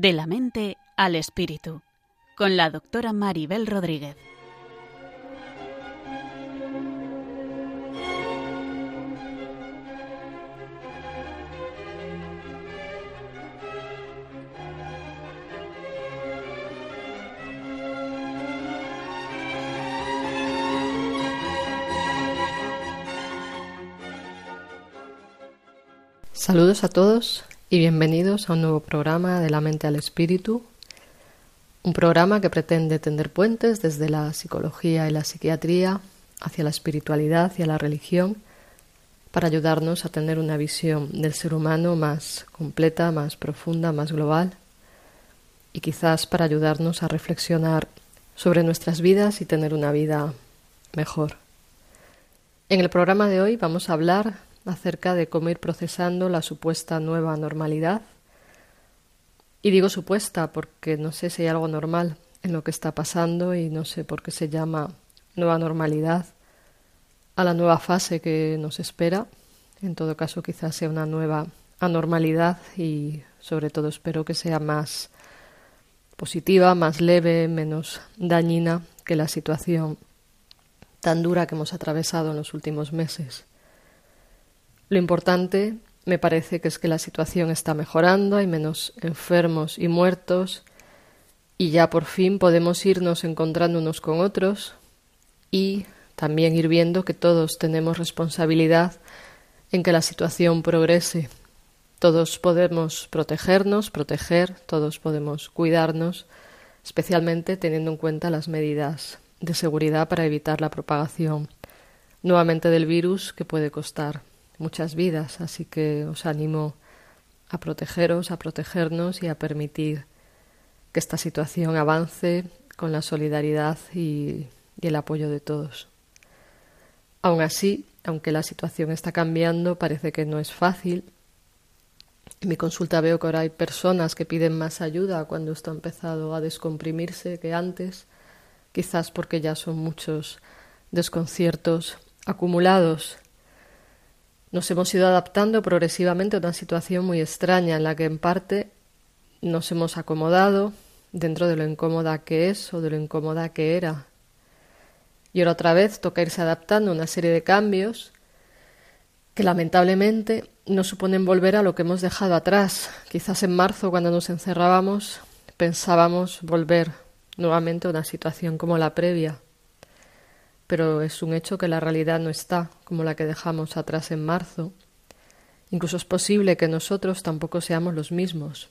De la mente al espíritu, con la doctora Maribel Rodríguez. Saludos a todos y bienvenidos a un nuevo programa de la mente al espíritu, un programa que pretende tender puentes desde la psicología y la psiquiatría hacia la espiritualidad y a la religión para ayudarnos a tener una visión del ser humano más completa, más profunda, más global y quizás para ayudarnos a reflexionar sobre nuestras vidas y tener una vida mejor. En el programa de hoy vamos a hablar acerca de cómo ir procesando la supuesta nueva normalidad. Y digo supuesta porque no sé si hay algo normal en lo que está pasando y no sé por qué se llama nueva normalidad a la nueva fase que nos espera. En todo caso, quizás sea una nueva anormalidad y sobre todo espero que sea más positiva, más leve, menos dañina que la situación tan dura que hemos atravesado en los últimos meses. Lo importante me parece que es que la situación está mejorando, hay menos enfermos y muertos y ya por fin podemos irnos encontrando unos con otros y también ir viendo que todos tenemos responsabilidad en que la situación progrese. Todos podemos protegernos, proteger, todos podemos cuidarnos, especialmente teniendo en cuenta las medidas de seguridad para evitar la propagación nuevamente del virus que puede costar muchas vidas, así que os animo a protegeros, a protegernos y a permitir que esta situación avance con la solidaridad y, el apoyo de todos. Aún así, aunque la situación está cambiando, parece que no es fácil. En mi consulta veo que ahora hay personas que piden más ayuda cuando esto ha empezado a descomprimirse que antes, quizás porque ya son muchos desconciertos acumulados nos hemos ido adaptando progresivamente a una situación muy extraña en la que en parte nos hemos acomodado dentro de lo incómoda que es o de lo incómoda que era. Y ahora otra vez toca irse adaptando a una serie de cambios que lamentablemente no suponen volver a lo que hemos dejado atrás. Quizás en marzo, cuando nos encerrábamos, pensábamos volver nuevamente a una situación como la previa pero es un hecho que la realidad no está como la que dejamos atrás en marzo. Incluso es posible que nosotros tampoco seamos los mismos.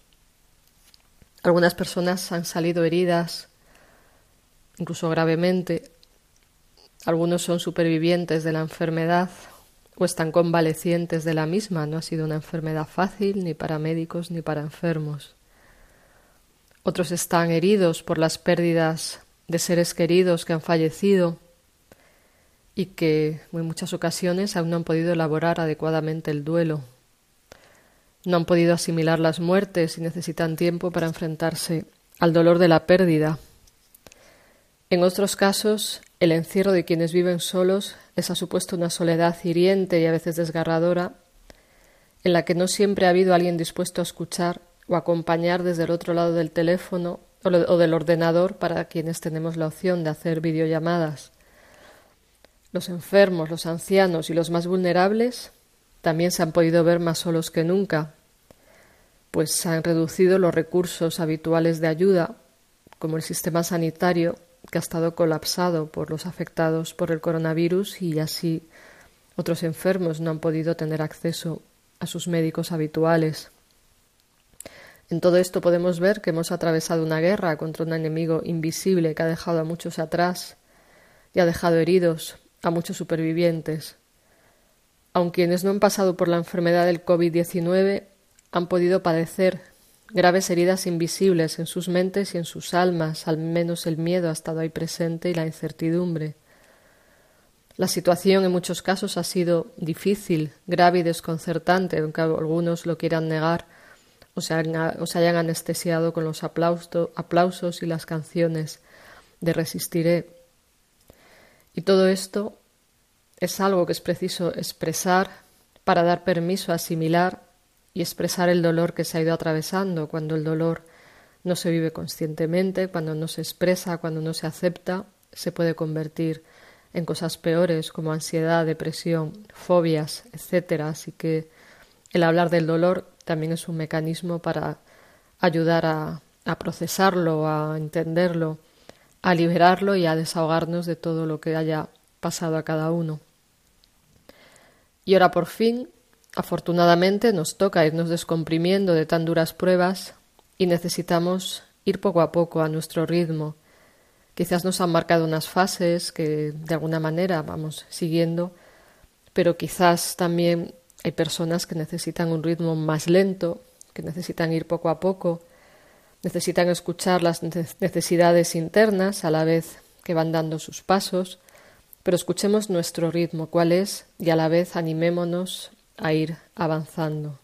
Algunas personas han salido heridas, incluso gravemente. Algunos son supervivientes de la enfermedad o están convalecientes de la misma. No ha sido una enfermedad fácil ni para médicos ni para enfermos. Otros están heridos por las pérdidas de seres queridos que han fallecido y que en muchas ocasiones aún no han podido elaborar adecuadamente el duelo. No han podido asimilar las muertes y necesitan tiempo para enfrentarse al dolor de la pérdida. En otros casos, el encierro de quienes viven solos les ha supuesto una soledad hiriente y a veces desgarradora, en la que no siempre ha habido alguien dispuesto a escuchar o acompañar desde el otro lado del teléfono o del ordenador para quienes tenemos la opción de hacer videollamadas. Los enfermos, los ancianos y los más vulnerables también se han podido ver más solos que nunca, pues se han reducido los recursos habituales de ayuda, como el sistema sanitario, que ha estado colapsado por los afectados por el coronavirus y así otros enfermos no han podido tener acceso a sus médicos habituales. En todo esto podemos ver que hemos atravesado una guerra contra un enemigo invisible que ha dejado a muchos atrás y ha dejado heridos a muchos supervivientes. Aun quienes no han pasado por la enfermedad del COVID-19 han podido padecer graves heridas invisibles en sus mentes y en sus almas, al menos el miedo ha estado ahí presente y la incertidumbre. La situación en muchos casos ha sido difícil, grave y desconcertante, aunque algunos lo quieran negar o se, hayan anestesiado con los aplausos y las canciones de Resistiré. Y todo esto es algo que es preciso expresar para dar permiso a asimilar y expresar el dolor que se ha ido atravesando cuando el dolor no se vive conscientemente, cuando no se expresa, cuando no se acepta, se puede convertir en cosas peores como ansiedad, depresión, fobias, etc. Así que el hablar del dolor también es un mecanismo para ayudar a, a procesarlo, a entenderlo, a liberarlo y a desahogarnos de todo lo que haya pasado a cada uno. Y ahora por fin, afortunadamente, nos toca irnos descomprimiendo de tan duras pruebas y necesitamos ir poco a poco a nuestro ritmo. Quizás nos han marcado unas fases que de alguna manera vamos siguiendo, pero quizás también hay personas que necesitan un ritmo más lento, que necesitan ir poco a poco, necesitan escuchar las necesidades internas a la vez que van dando sus pasos, pero escuchemos nuestro ritmo, cuál es, y a la vez animémonos a ir avanzando.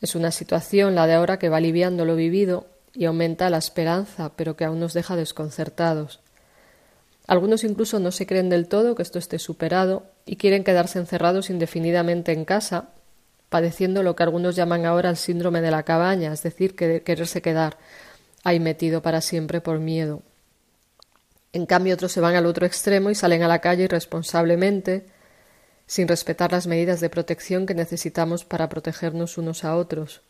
Es una situación, la de ahora, que va aliviando lo vivido y aumenta la esperanza, pero que aún nos deja desconcertados. Algunos incluso no se creen del todo que esto esté superado y quieren quedarse encerrados indefinidamente en casa, padeciendo lo que algunos llaman ahora el síndrome de la cabaña, es decir, que quererse quedar ahí metido para siempre por miedo. En cambio, otros se van al otro extremo y salen a la calle irresponsablemente, sin respetar las medidas de protección que necesitamos para protegernos unos a otros.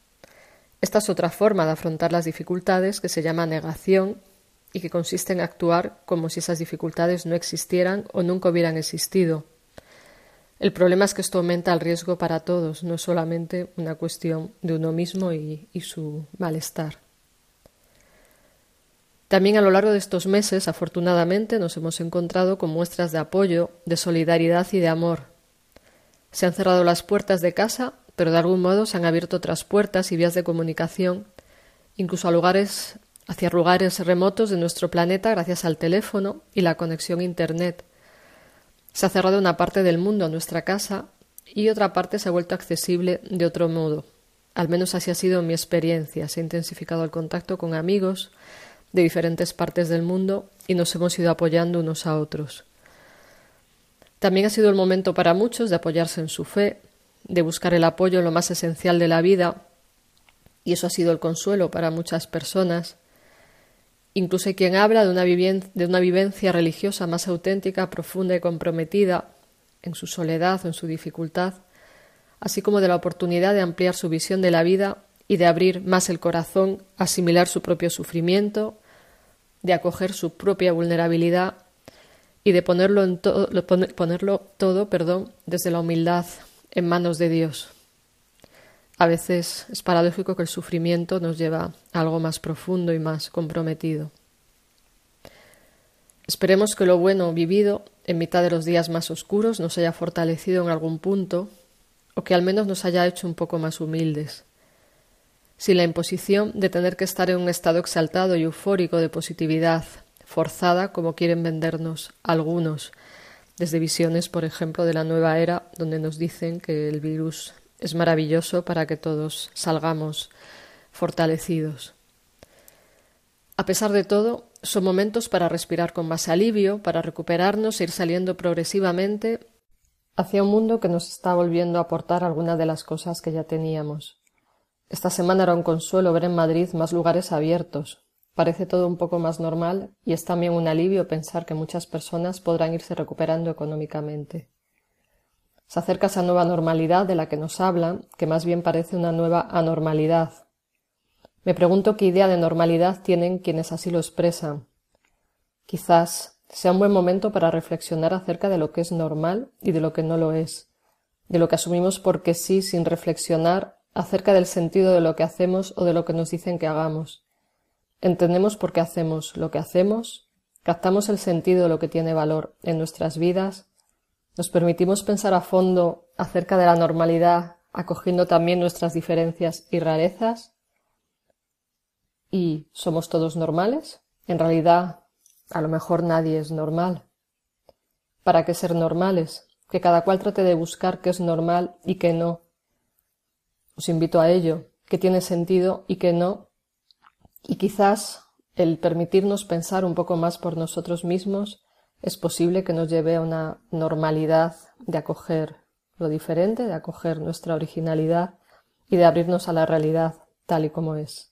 Esta es otra forma de afrontar las dificultades que se llama negación y que consiste en actuar como si esas dificultades no existieran o nunca hubieran existido. El problema es que esto aumenta el riesgo para todos, no es solamente una cuestión de uno mismo y, su malestar. También a lo largo de estos meses, afortunadamente, nos hemos encontrado con muestras de apoyo, de solidaridad y de amor, se han cerrado las puertas de casa, pero de algún modo se han abierto otras puertas y vías de comunicación, incluso a lugares, hacia lugares remotos de nuestro planeta gracias al teléfono y la conexión a Internet. Se ha cerrado una parte del mundo a nuestra casa y otra parte se ha vuelto accesible de otro modo. Al menos así ha sido mi experiencia. Se ha intensificado el contacto con amigos de diferentes partes del mundo y nos hemos ido apoyando unos a otros. También ha sido el momento para muchos de apoyarse en su fe, de buscar el apoyo en lo más esencial de la vida, y eso ha sido el consuelo para muchas personas. Incluso quien habla de una, de una vivencia religiosa más auténtica, profunda y comprometida en su soledad o en su dificultad, así como de la oportunidad de ampliar su visión de la vida y de abrir más el corazón, asimilar su propio sufrimiento, de acoger su propia vulnerabilidad y de ponerlo, en ponerlo todo perdón, desde la humildad en manos de Dios. A veces es paradójico que el sufrimiento nos lleva a algo más profundo y más comprometido. Esperemos que lo bueno vivido en mitad de los días más oscuros nos haya fortalecido en algún punto o que al menos nos haya hecho un poco más humildes. Sin la imposición de tener que estar en un estado exaltado y eufórico de positividad, forzada como quieren vendernos algunos, desde visiones, por ejemplo, de la nueva era, donde nos dicen que el virus es maravilloso para que todos salgamos fortalecidos. A pesar de todo, son momentos para respirar con más alivio, para recuperarnos e ir saliendo progresivamente hacia un mundo que nos está volviendo a aportar algunas de las cosas que ya teníamos. Esta semana era un consuelo ver en Madrid más lugares abiertos, Parece todo un poco más normal y es también un alivio pensar que muchas personas podrán irse recuperando económicamente. Se acerca esa nueva normalidad de la que nos hablan, que más bien parece una nueva anormalidad. Me pregunto qué idea de normalidad tienen quienes así lo expresan. Quizás sea un buen momento para reflexionar acerca de lo que es normal y de lo que no lo es, de lo que asumimos porque sí sin reflexionar acerca del sentido de lo que hacemos o de lo que nos dicen que hagamos Entendemos por qué hacemos lo que hacemos, captamos el sentido de lo que tiene valor en nuestras vidas, nos permitimos pensar a fondo acerca de la normalidad, acogiendo también nuestras diferencias y rarezas. ¿Y somos todos normales? En realidad, a lo mejor nadie es normal. ¿Para qué ser normales? Que cada cual trate de buscar qué es normal y qué no. Os invito a ello, qué tiene sentido y qué no, y quizás el permitirnos pensar un poco más por nosotros mismos es posible que nos lleve a una normalidad de acoger lo diferente, de acoger nuestra originalidad y de abrirnos a la realidad tal y como es.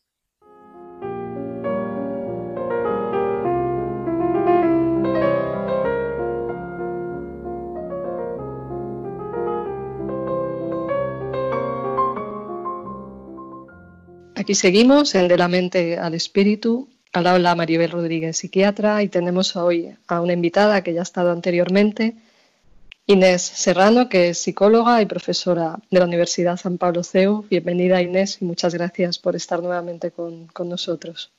Aquí seguimos en De la Mente al Espíritu, al habla Maribel Rodríguez, psiquiatra, y tenemos hoy a una invitada que ya ha estado anteriormente, Inés Serrano, que es psicóloga y profesora de la Universidad San Pablo CEU. Bienvenida Inés y muchas gracias por estar nuevamente con, nosotros.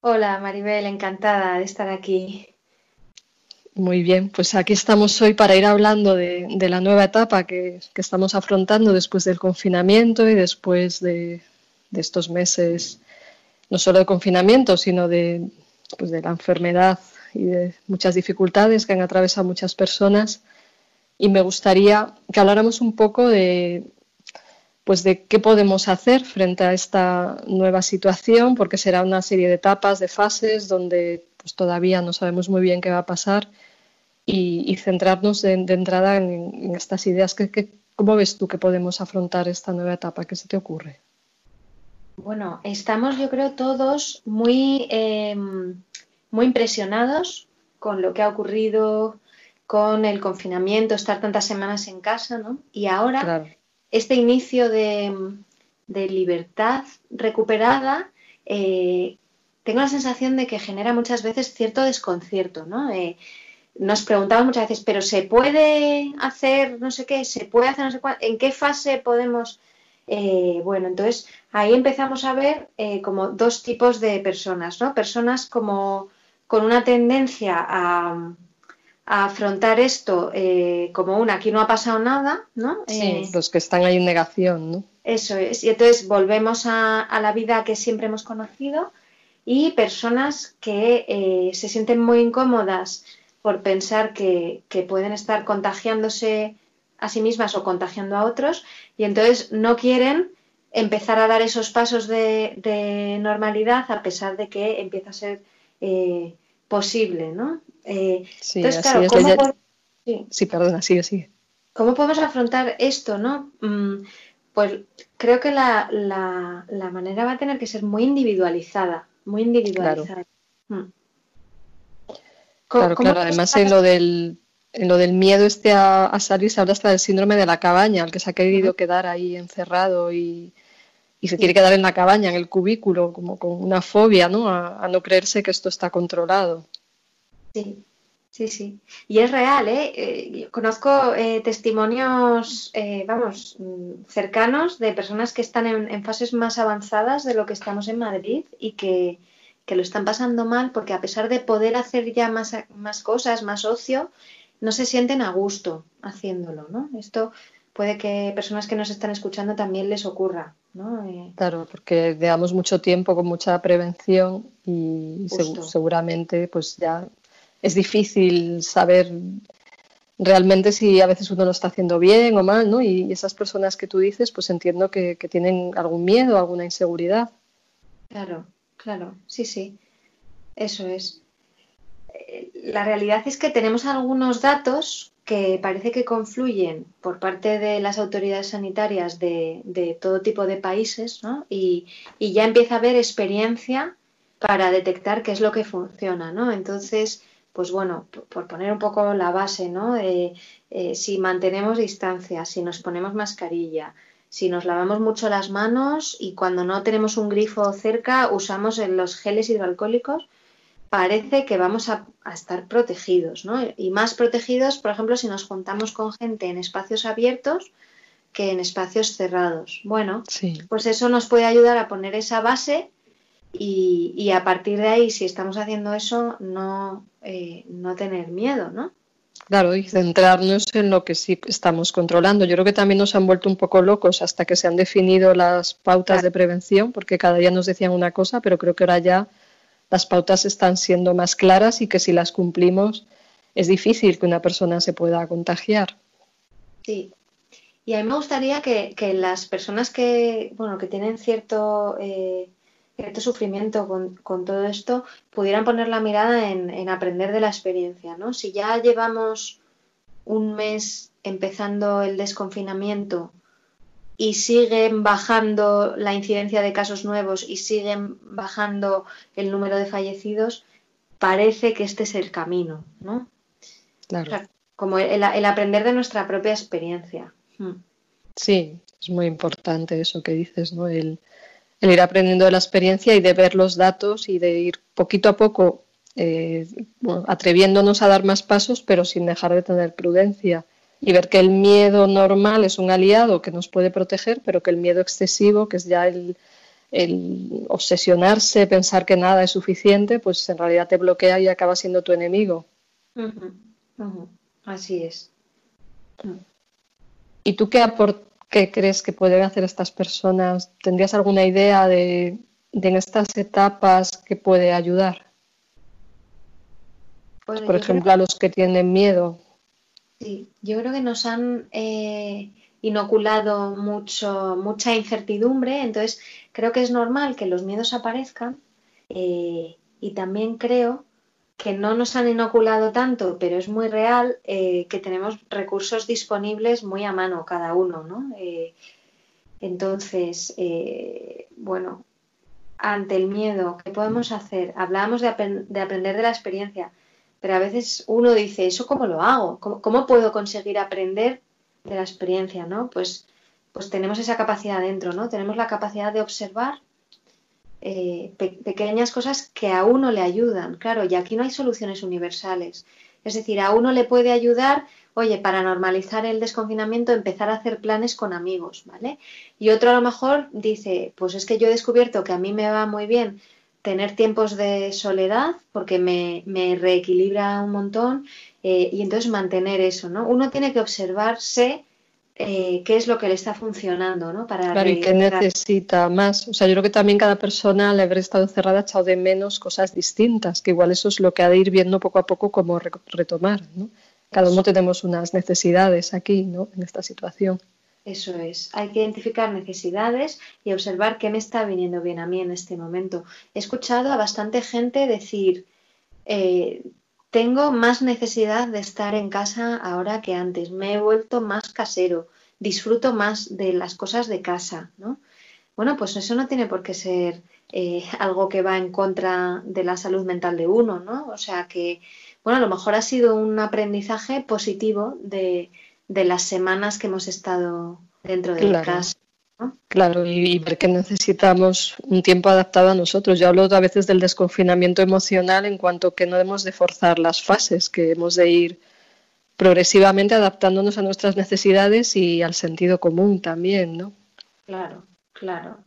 Hola Maribel, encantada de estar aquí. Muy bien, pues aquí estamos hoy para ir hablando de, la nueva etapa que, que, estamos afrontando después del confinamiento y después de, de estos meses, no solo de confinamiento, sino de, pues de la enfermedad y de muchas dificultades que han atravesado muchas personas. Y me gustaría que habláramos un poco de, pues de qué podemos hacer frente a esta nueva situación, porque será una serie de etapas, de fases, donde pues, todavía no sabemos muy bien qué va a pasar, y, centrarnos de, entrada en, estas ideas. ¿Qué, cómo ves tú que podemos afrontar esta nueva etapa? ¿Qué se te ocurre? Bueno, estamos yo creo todos muy, em, muy impresionados con lo que ha ocurrido con el confinamiento, estar tantas semanas en casa, ¿no? Y ahora este inicio de, libertad recuperada, eh, tengo la sensación de que genera muchas veces cierto desconcierto, ¿no? Eh, nos preguntamos muchas veces, pero ¿se puede hacer no sé qué? ¿Se puede hacer no sé cuánto? ¿En qué fase podemos eh, bueno, entonces ahí empezamos a ver eh, como dos tipos de personas, ¿no? Personas como con una tendencia a, afrontar esto eh, como una, aquí no ha pasado nada, ¿no? Sí, los que están ahí en negación, ¿no? Eso es, y entonces volvemos a, la vida que siempre hemos conocido y personas que se sienten muy incómodas por pensar que, que pueden estar contagiándose a sí mismas o contagiando a otros y entonces no quieren empezar a dar esos pasos de, normalidad a pesar de que empieza a ser eh, posible, ¿no? Eh, sí, entonces, claro, ¿cómo sí. perdona, sigue, sigue. ¿Cómo podemos afrontar esto, no? Mm, pues creo que la, manera va a tener que ser muy individualizada, muy individualizada. Claro, mm. claro, además en lo del lo del miedo este a, salir se habla hasta del síndrome de la cabaña, el que se ha querido quedar ahí encerrado y, se quiere quedar en la cabaña, en el cubículo, como con una fobia, ¿no? A, no creerse que esto está controlado. Sí, sí, sí. Y es real, ¿eh? eh conozco eh, testimonios, eh, vamos, mm, cercanos de personas que están en, fases más avanzadas de lo que estamos en Madrid y que, que, lo están pasando mal porque a pesar de poder hacer ya más, más cosas, más ocio, no se sienten a gusto haciéndolo, ¿no? Esto puede que personas que nos están escuchando también les ocurra, ¿no? Eh, claro, porque llevamos mucho tiempo con mucha prevención y seguramente pues ya es difícil saber realmente si a veces uno lo está haciendo bien o mal, ¿no? Y esas personas que tú dices, pues entiendo que, que tienen algún miedo, alguna inseguridad. Claro, claro, sí, sí, eso es la realidad es que tenemos algunos datos que parece que confluyen por parte de las autoridades sanitarias de, todo tipo de países ¿no? y, ya empieza a haber experiencia para detectar qué es lo que funciona. ¿no? Entonces, pues bueno, por poner un poco la base, ¿no? Eh, si mantenemos distancia, si nos ponemos mascarilla, si nos lavamos mucho las manos y cuando no tenemos un grifo cerca usamos los geles hidroalcohólicos, parece que vamos a, estar protegidos, ¿no? Y más protegidos, por ejemplo, si nos juntamos con gente en espacios abiertos que en espacios cerrados. Bueno, pues eso nos puede ayudar a poner esa base y, a partir de ahí, si estamos haciendo eso, no, eh, no tener miedo, ¿no? Claro, y centrarnos en lo que sí estamos controlando. Yo creo que también nos han vuelto un poco locos hasta que se han definido las pautas de prevención, porque cada día nos decían una cosa, pero creo que ahora ya las pautas están siendo más claras y que si las cumplimos es difícil que una persona se pueda contagiar. Sí. Y a mí me gustaría que, las personas que, bueno, que tienen cierto, eh, cierto sufrimiento con, todo esto pudieran poner la mirada en, en aprender de la experiencia, ¿no? Si ya llevamos un mes empezando el desconfinamiento y siguen bajando la incidencia de casos nuevos y siguen bajando el número de fallecidos, parece que este es el camino, ¿no? Claro. como el, aprender de nuestra propia experiencia. Hmm. Sí, es muy importante eso que dices, ¿no? El, el ir aprendiendo de la experiencia y de ver los datos y de ir poquito a poco eh, atreviéndonos a dar más pasos, pero sin dejar de tener prudencia y ver que el miedo normal es un aliado que nos puede proteger, pero que el miedo excesivo, que es ya el, obsesionarse, pensar que nada es suficiente, pues en realidad te bloquea y acaba siendo tu enemigo. Así es. ¿Y tú qué, qué crees que pueden hacer estas personas? ¿Tendrías alguna idea de, de en estas etapas que puede ayudar? Por ejemplo, a los que tienen miedo. Sí, yo creo que nos han eh, inoculado mucho, mucha incertidumbre, entonces creo que es normal que los miedos aparezcan eh, y también creo que no nos han inoculado tanto, pero es muy real eh, que tenemos recursos disponibles muy a mano cada uno, ¿no? entonces, bueno, ante el miedo, ¿qué podemos hacer? Hablábamos de aprender de la experiencia pero a veces uno dice, ¿eso cómo lo hago? ¿Cómo, puedo conseguir aprender de la experiencia? ¿no? Pues, pues tenemos esa capacidad dentro, ¿no? Tenemos la capacidad de observar eh, pequeñas cosas que a uno le ayudan. Claro, y aquí no hay soluciones universales. Es decir, a uno le puede ayudar, oye, para normalizar el desconfinamiento, empezar a hacer planes con amigos, ¿vale? Y otro a lo mejor dice, pues es que yo he descubierto que a mí me va muy bien tener tiempos de soledad porque me, reequilibra un montón eh, y entonces mantener eso, ¿no? Uno tiene que observarse eh, qué es lo que le está funcionando, ¿no? Para claro, y qué necesita más. O sea, yo creo que también cada persona al haber estado encerrada ha echado de menos cosas distintas, que igual eso es lo que ha de ir viendo poco a poco cómo retomar, ¿no? Cada uno tenemos unas necesidades aquí, ¿no? En esta situación. Eso es, hay que identificar necesidades y observar qué me está viniendo bien a mí en este momento. He escuchado a bastante gente decir, eh, tengo más necesidad de estar en casa ahora que antes, me he vuelto más casero, disfruto más de las cosas de casa, ¿no? Bueno, pues eso no tiene por qué ser eh, algo que va en contra de la salud mental de uno, ¿no? O sea que, bueno, a lo mejor ha sido un aprendizaje positivo de de las semanas que hemos estado dentro de casa. Claro, y, ver que necesitamos un tiempo adaptado a nosotros. Yo hablo a veces del desconfinamiento emocional en cuanto que no debemos de forzar las fases, que hemos de ir progresivamente adaptándonos a nuestras necesidades y al sentido común también, ¿no? Claro, claro.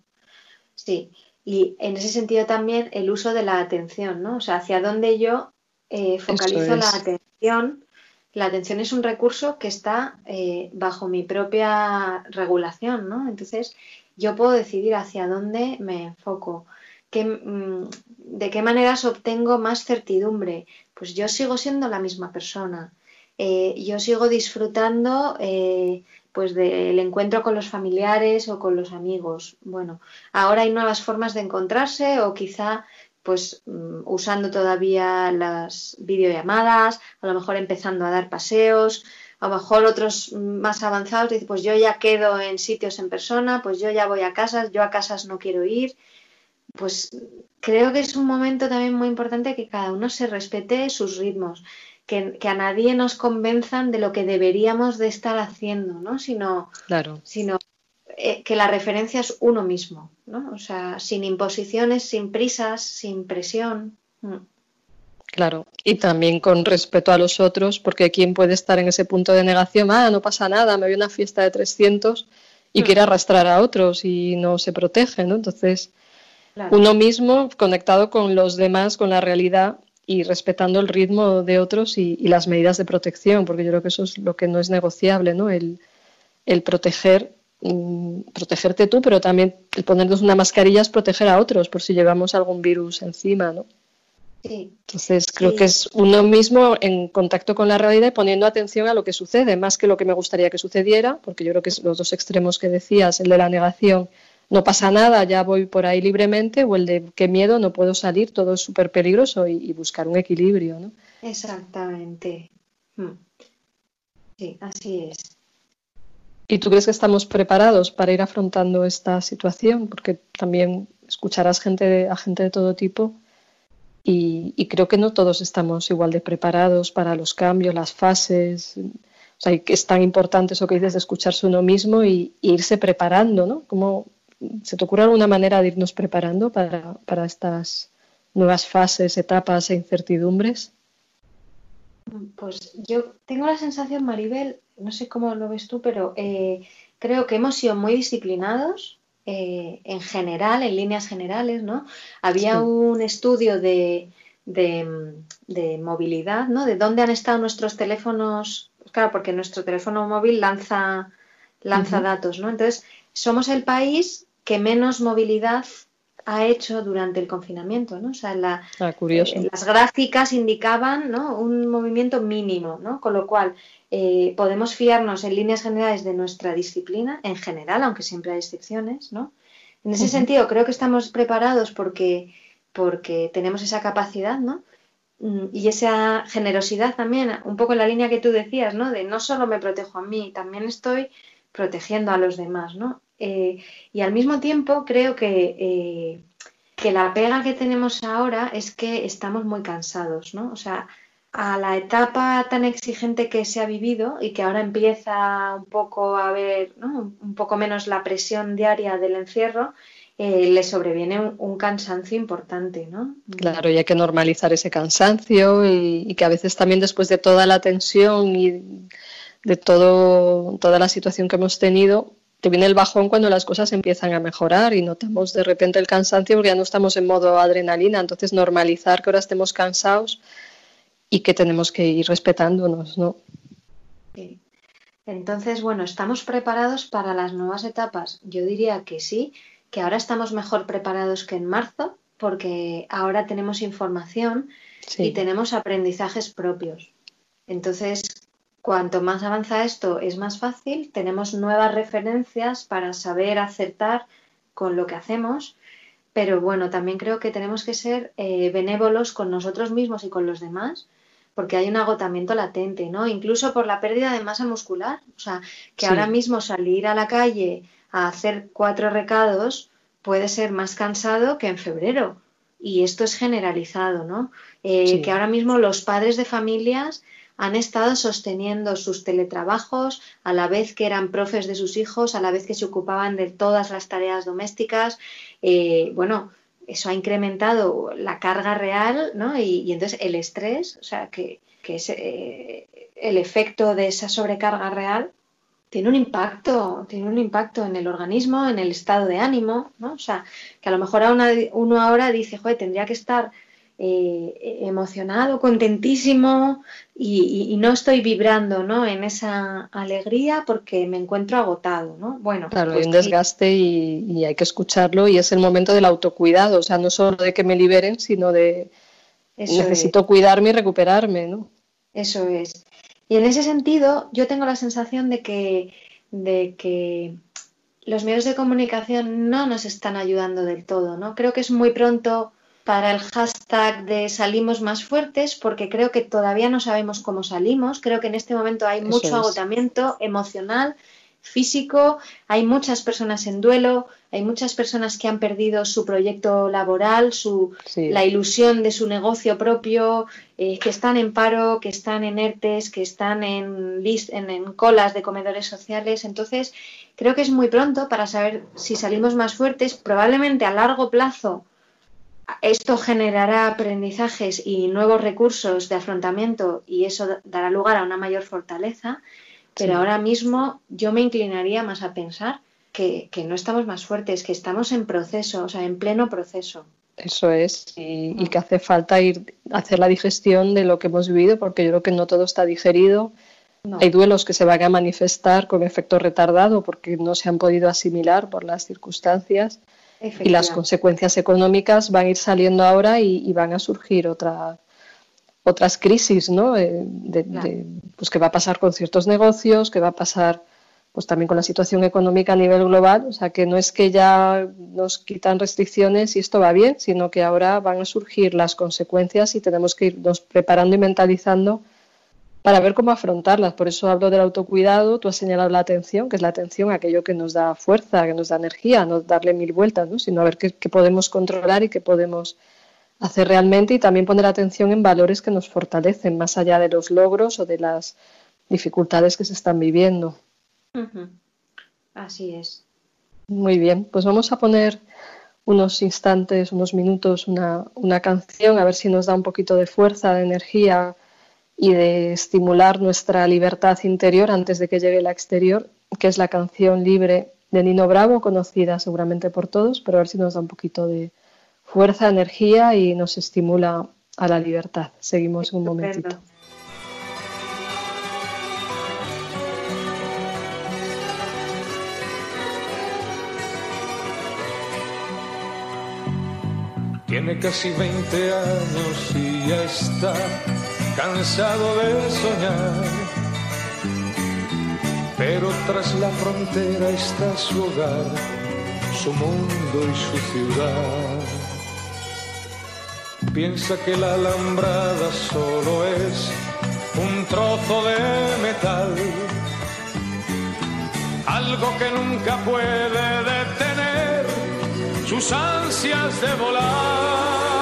Sí, y en ese sentido también el uso de la atención, ¿no? O sea, hacia dónde yo eh, focalizo la atención la atención es un recurso que está eh, bajo mi propia regulación, ¿no? Entonces, yo puedo decidir hacia dónde me enfoco, mm, de qué maneras obtengo más certidumbre. Pues yo sigo siendo la misma persona, eh, yo sigo disfrutando eh, pues del encuentro con los familiares o con los amigos. Bueno, ahora hay nuevas formas de encontrarse o quizá pues mm, usando todavía las videollamadas, a lo mejor empezando a dar paseos, a lo mejor otros más avanzados dicen, pues yo ya quedo en sitios en persona, pues yo ya voy a casas, yo a casas no quiero ir. Pues creo que es un momento también muy importante que cada uno se respete sus ritmos, que, a nadie nos convenzan de lo que deberíamos de estar haciendo, ¿no? Sino, claro. sino eh, que la referencia es uno mismo, ¿no? O sea, sin imposiciones, sin prisas, sin presión. Mm. Claro, y también con respeto a los otros, porque ¿quién puede estar en ese punto de negación? Ah, no pasa nada, me voy a una fiesta de 300 y mm. quiere arrastrar a otros y no se protege, ¿no? Entonces, uno mismo conectado con los demás, con la realidad y respetando el ritmo de otros y, las medidas de protección, porque yo creo que eso es lo que no es negociable, ¿no? El, el proteger Mm, protegerte tú, pero también el ponernos una mascarilla es proteger a otros por si llevamos algún virus encima, ¿no? Sí. Entonces creo que es uno mismo en contacto con la realidad y poniendo atención a lo que sucede, más que lo que me gustaría que sucediera, porque yo creo que es los dos extremos que decías, el de la negación, no pasa nada, ya voy por ahí libremente, o el de qué miedo, no puedo salir, todo es súper peligroso y, buscar un equilibrio, ¿no? Exactamente. Hmm. Sí, así es. ¿Y tú crees que estamos preparados para ir afrontando esta situación? Porque también escucharás gente a gente de todo tipo y, creo que no todos estamos igual de preparados para los cambios, las fases. O sea, es tan importante eso que dices de escucharse uno mismo y, irse preparando, ¿no? ¿Cómo, ¿Se te ocurre alguna manera de irnos preparando para, para estas nuevas fases, etapas e incertidumbres? Pues yo tengo la sensación, Maribel, no sé cómo lo ves tú, pero eh, creo que hemos sido muy disciplinados eh, en general, en líneas generales, ¿no? Había un estudio de, movilidad, ¿no? De dónde han estado nuestros teléfonos, claro, porque nuestro teléfono móvil lanza, lanza datos, ¿no? Entonces, somos el país que menos movilidad ha hecho durante el confinamiento, ¿no? O sea, la, ah, eh, las gráficas indicaban ¿no? un movimiento mínimo, ¿no? Con lo cual eh, podemos fiarnos en líneas generales de nuestra disciplina, en general, aunque siempre hay excepciones, ¿no? En ese sentido, creo que estamos preparados porque, porque tenemos esa capacidad, ¿no? Mm, y esa generosidad también, un poco en la línea que tú decías, ¿no? De no solo me protejo a mí, también estoy protegiendo a los demás, ¿no? Eh, y al mismo tiempo creo que, eh, que la pega que tenemos ahora es que estamos muy cansados, ¿no? O sea, a la etapa tan exigente que se ha vivido y que ahora empieza un poco a ver, ¿no? un poco menos la presión diaria del encierro, eh, le sobreviene un, cansancio importante, ¿no? Claro, y hay que normalizar ese cansancio y, y, que a veces también después de toda la tensión y de todo, toda la situación que hemos tenido, te viene el bajón cuando las cosas empiezan a mejorar y notamos de repente el cansancio porque ya no estamos en modo adrenalina. Entonces, normalizar que ahora estemos cansados y que tenemos que ir respetándonos, ¿no? Sí. Entonces, bueno, ¿estamos preparados para las nuevas etapas? Yo diría que sí, que ahora estamos mejor preparados que en marzo, porque ahora tenemos información y tenemos aprendizajes propios. Entonces, Cuanto más avanza esto, es más fácil, tenemos nuevas referencias para saber acertar con lo que hacemos, pero bueno, también creo que tenemos que ser eh, benévolos con nosotros mismos y con los demás, porque hay un agotamiento latente, ¿no? Incluso por la pérdida de masa muscular. O sea, que ahora mismo salir a la calle a hacer cuatro recados puede ser más cansado que en febrero. Y esto es generalizado, ¿no? Eh, que ahora mismo los padres de familias han estado sosteniendo sus teletrabajos a la vez que eran profes de sus hijos, a la vez que se ocupaban de todas las tareas domésticas. Eh, bueno, eso ha incrementado la carga real, ¿no? Y, entonces el estrés, o sea, que, es eh, el efecto de esa sobrecarga real, tiene un impacto, tiene un impacto en el organismo, en el estado de ánimo, ¿no? O sea, que a lo mejor uno ahora dice, joder, tendría que estar eh, emocionado, contentísimo y, no estoy vibrando ¿no? en esa alegría porque me encuentro agotado. ¿no? Bueno, claro, hay pues un desgaste y, hay que escucharlo y es el momento del autocuidado, o sea, no solo de que me liberen, sino de necesito cuidarme y recuperarme. ¿no? Eso es. Y en ese sentido, yo tengo la sensación de que, de que los medios de comunicación no nos están ayudando del todo. ¿no? Creo que es muy pronto para el hashtag de salimos más fuertes porque creo que todavía no sabemos cómo salimos. Creo que en este momento hay mucho agotamiento emocional, físico, hay muchas personas en duelo, hay muchas personas que han perdido su proyecto laboral, su, la ilusión de su negocio propio, eh, que están en paro, que están en ERTES, que están en, en, en colas de comedores sociales. Entonces, creo que es muy pronto para saber si salimos más fuertes. Probablemente a largo plazo esto generará aprendizajes y nuevos recursos de afrontamiento y eso dará lugar a una mayor fortaleza, pero ahora mismo yo me inclinaría más a pensar que, no estamos más fuertes, que estamos en proceso, o sea, en pleno proceso. Eso es, y, que hace falta ir hacer la digestión de lo que hemos vivido, porque yo creo que no todo está digerido. Hay duelos que se van a manifestar con efecto retardado porque no se han podido asimilar por las circunstancias y las consecuencias económicas van a ir saliendo ahora y, van a surgir otra, otras crisis, ¿no? Eh, de, pues qué va a pasar con ciertos negocios, qué va a pasar pues también con la situación económica a nivel global, o sea que no es que ya nos quitan restricciones y esto va bien, sino que ahora van a surgir las consecuencias y tenemos que irnos preparando y mentalizando para ver cómo afrontarlas. Por eso hablo del autocuidado, tú has señalado la atención, que es la atención a aquello que nos da fuerza, que nos da energía, no darle mil vueltas, ¿no? sino a ver qué, podemos controlar y qué podemos hacer realmente y también poner atención en valores que nos fortalecen, más allá de los logros o de las dificultades que se están viviendo. Así es. Muy bien, pues vamos a poner unos instantes, unos minutos, una, una, canción, a ver si nos da un poquito de fuerza, de energía y de estimular nuestra libertad interior antes de que llegue la exterior, que es la canción libre de Nino Bravo, conocida seguramente por todos, pero a ver si nos da un poquito de fuerza, energía y nos estimula a la libertad. Seguimos un momentito. Tiene casi 20 años y ya está cansado de soñar. Pero tras la frontera está su hogar, su mundo y su ciudad. Piensa que la alambrada solo es un trozo de metal, algo que nunca puede detener sus ansias de volar.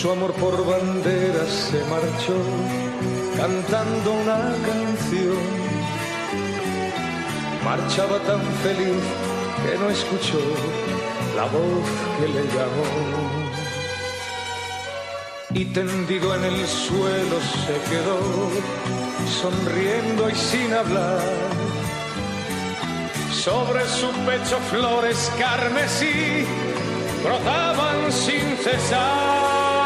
Su amor por banderas se marchó cantando una canción. Marchaba tan feliz que no escuchó la voz que le llamó. Y tendido en el suelo se quedó, sonriendo y sin hablar. Sobre su pecho flores carmesí brotaban sin cesar.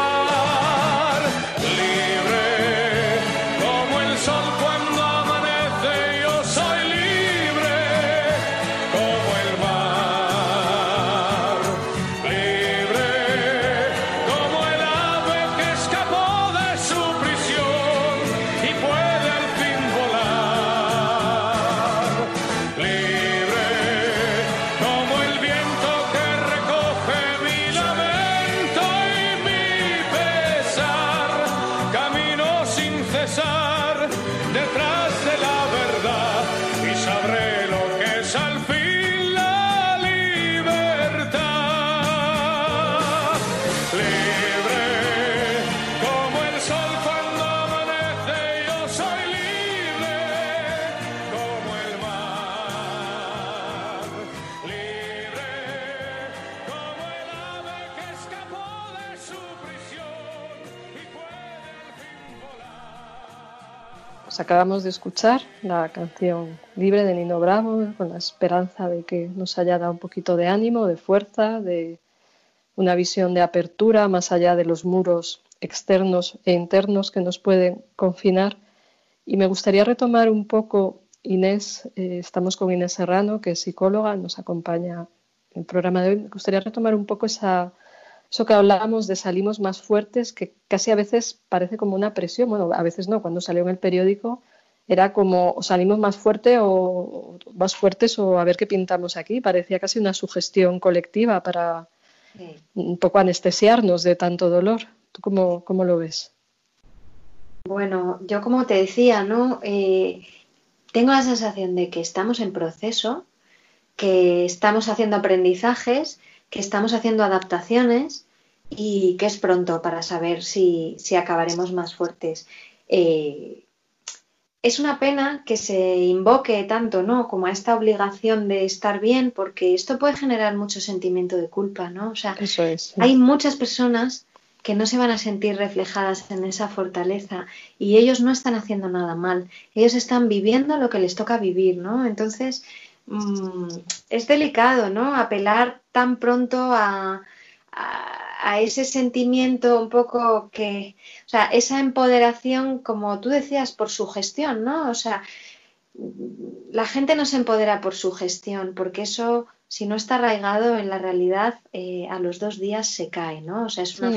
Acabamos de escuchar la canción Libre de Nino Bravo, con la esperanza de que nos haya dado un poquito de ánimo, de fuerza, de una visión de apertura más allá de los muros externos e internos que nos pueden confinar. Y me gustaría retomar un poco, Inés, eh, estamos con Inés Serrano, que es psicóloga, nos acompaña en el programa de hoy. Me gustaría retomar un poco esa eso que hablábamos de salimos más fuertes, que casi a veces parece como una presión, bueno, a veces no, cuando salió en el periódico era como salimos más fuerte o más fuertes o a ver qué pintamos aquí, parecía casi una sugestión colectiva para un poco anestesiarnos de tanto dolor. ¿Tú cómo, cómo lo ves? Bueno, yo como te decía, ¿no? Eh, tengo la sensación de que estamos en proceso, que estamos haciendo aprendizajes que estamos haciendo adaptaciones y que es pronto para saber si, acabaremos más fuertes. Eh, es una pena que se invoque tanto, ¿no? Como a esta obligación de estar bien, porque esto puede generar mucho sentimiento de culpa, ¿no? O sea, hay muchas personas que no se van a sentir reflejadas en esa fortaleza y ellos no están haciendo nada mal, ellos están viviendo lo que les toca vivir, ¿no? Entonces, mm, es delicado, ¿no? Apelar tan pronto a, a ese sentimiento un poco que, o sea, esa empoderación, como tú decías, por su gestión, ¿no? O sea, la gente no se empodera por su gestión, porque eso, si no está arraigado en la realidad, eh, a los dos días se cae, ¿no? O sea, es una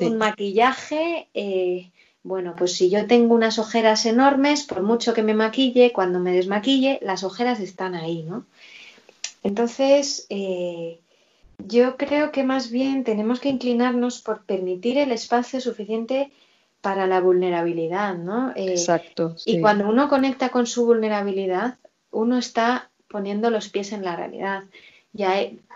un maquillaje. Eh, bueno, pues si yo tengo unas ojeras enormes, por mucho que me maquille, cuando me desmaquille, las ojeras están ahí, ¿no? Entonces, eh, yo creo que más bien tenemos que inclinarnos por permitir el espacio suficiente para la vulnerabilidad, ¿no? Eh, Exacto. Y cuando uno conecta con su vulnerabilidad, uno está poniendo los pies en la realidad. Ya,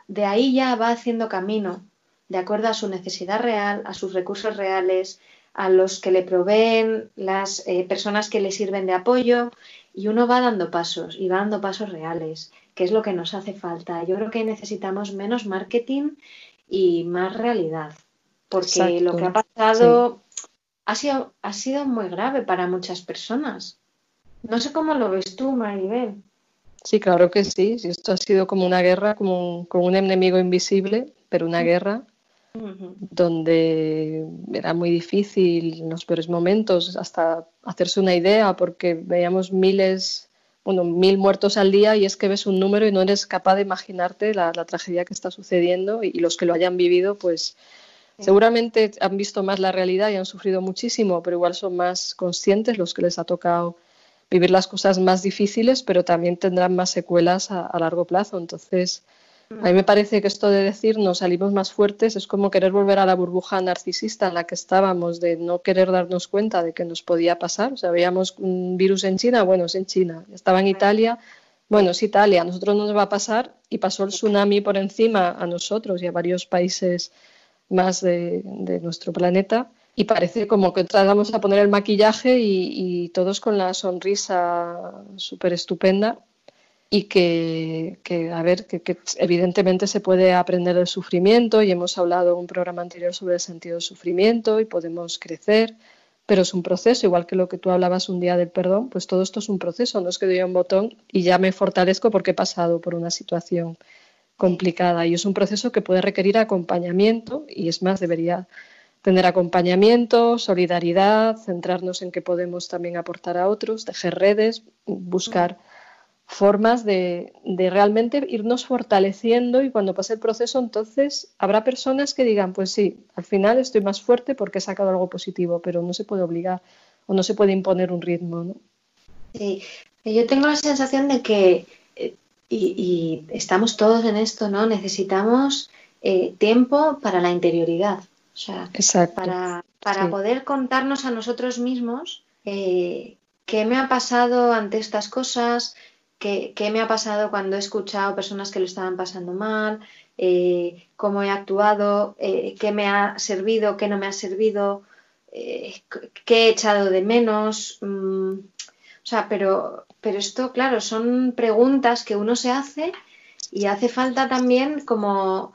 de ahí ya va haciendo camino, de acuerdo a su necesidad real, a sus recursos reales, a los que le proveen las eh, personas que le sirven de apoyo, y uno va dando pasos, y va dando pasos reales, que es lo que nos hace falta. Yo creo que necesitamos menos marketing y más realidad, porque lo que ha pasado ha sido, ha sido muy grave para muchas personas. No sé cómo lo ves tú, Maribel. Sí, claro que sí. Esto ha sido como una guerra, como un, con un enemigo invisible, pero una guerra donde era muy difícil en los peores momentos hasta hacerse una idea, porque veíamos miles, bueno, mil muertos al día y es que ves un número y no eres capaz de imaginarte la, la tragedia que está sucediendo y, y, los que lo hayan vivido, pues Seguramente han visto más la realidad y han sufrido muchísimo, pero igual son más conscientes los que les ha tocado vivir las cosas más difíciles, pero también tendrán más secuelas a, largo plazo. Entonces, a mí me parece que esto de decir nos salimos más fuertes es como querer volver a la burbuja narcisista en la que estábamos, de no querer darnos cuenta de que nos podía pasar. O sea, veíamos un virus en China, bueno, es en China. Estaba en Italia, bueno, es Italia, a nosotros no nos va a pasar y pasó el tsunami por encima a nosotros y a varios países más de, nuestro planeta y parece como que tratamos a poner el maquillaje y, todos con la sonrisa súper estupenda y que, a ver, que, evidentemente se puede aprender del sufrimiento y hemos hablado en un programa anterior sobre el sentido del sufrimiento y podemos crecer, pero es un proceso, igual que lo que tú hablabas un día del perdón, pues todo esto es un proceso, no es que doy un botón y ya me fortalezco porque he pasado por una situación complicada y es un proceso que puede requerir acompañamiento y es más, debería tener acompañamiento, solidaridad, centrarnos en qué podemos también aportar a otros, tejer redes, buscar formas de, de, realmente irnos fortaleciendo y cuando pase el proceso entonces habrá personas que digan, pues sí, al final estoy más fuerte porque he sacado algo positivo, pero no se puede obligar o no se puede imponer un ritmo. ¿no? Sí, yo tengo la sensación de que y, estamos todos en esto, ¿no? Necesitamos eh, tiempo para la interioridad. O sea, para, para poder contarnos a nosotros mismos eh, qué me ha pasado ante estas cosas, qué, me ha pasado cuando he escuchado personas que lo estaban pasando mal, eh, cómo he actuado, qué me ha servido, qué no me ha servido, qué he echado de menos. Mm, o sea, pero pero esto, claro, son preguntas que uno se hace y hace falta también como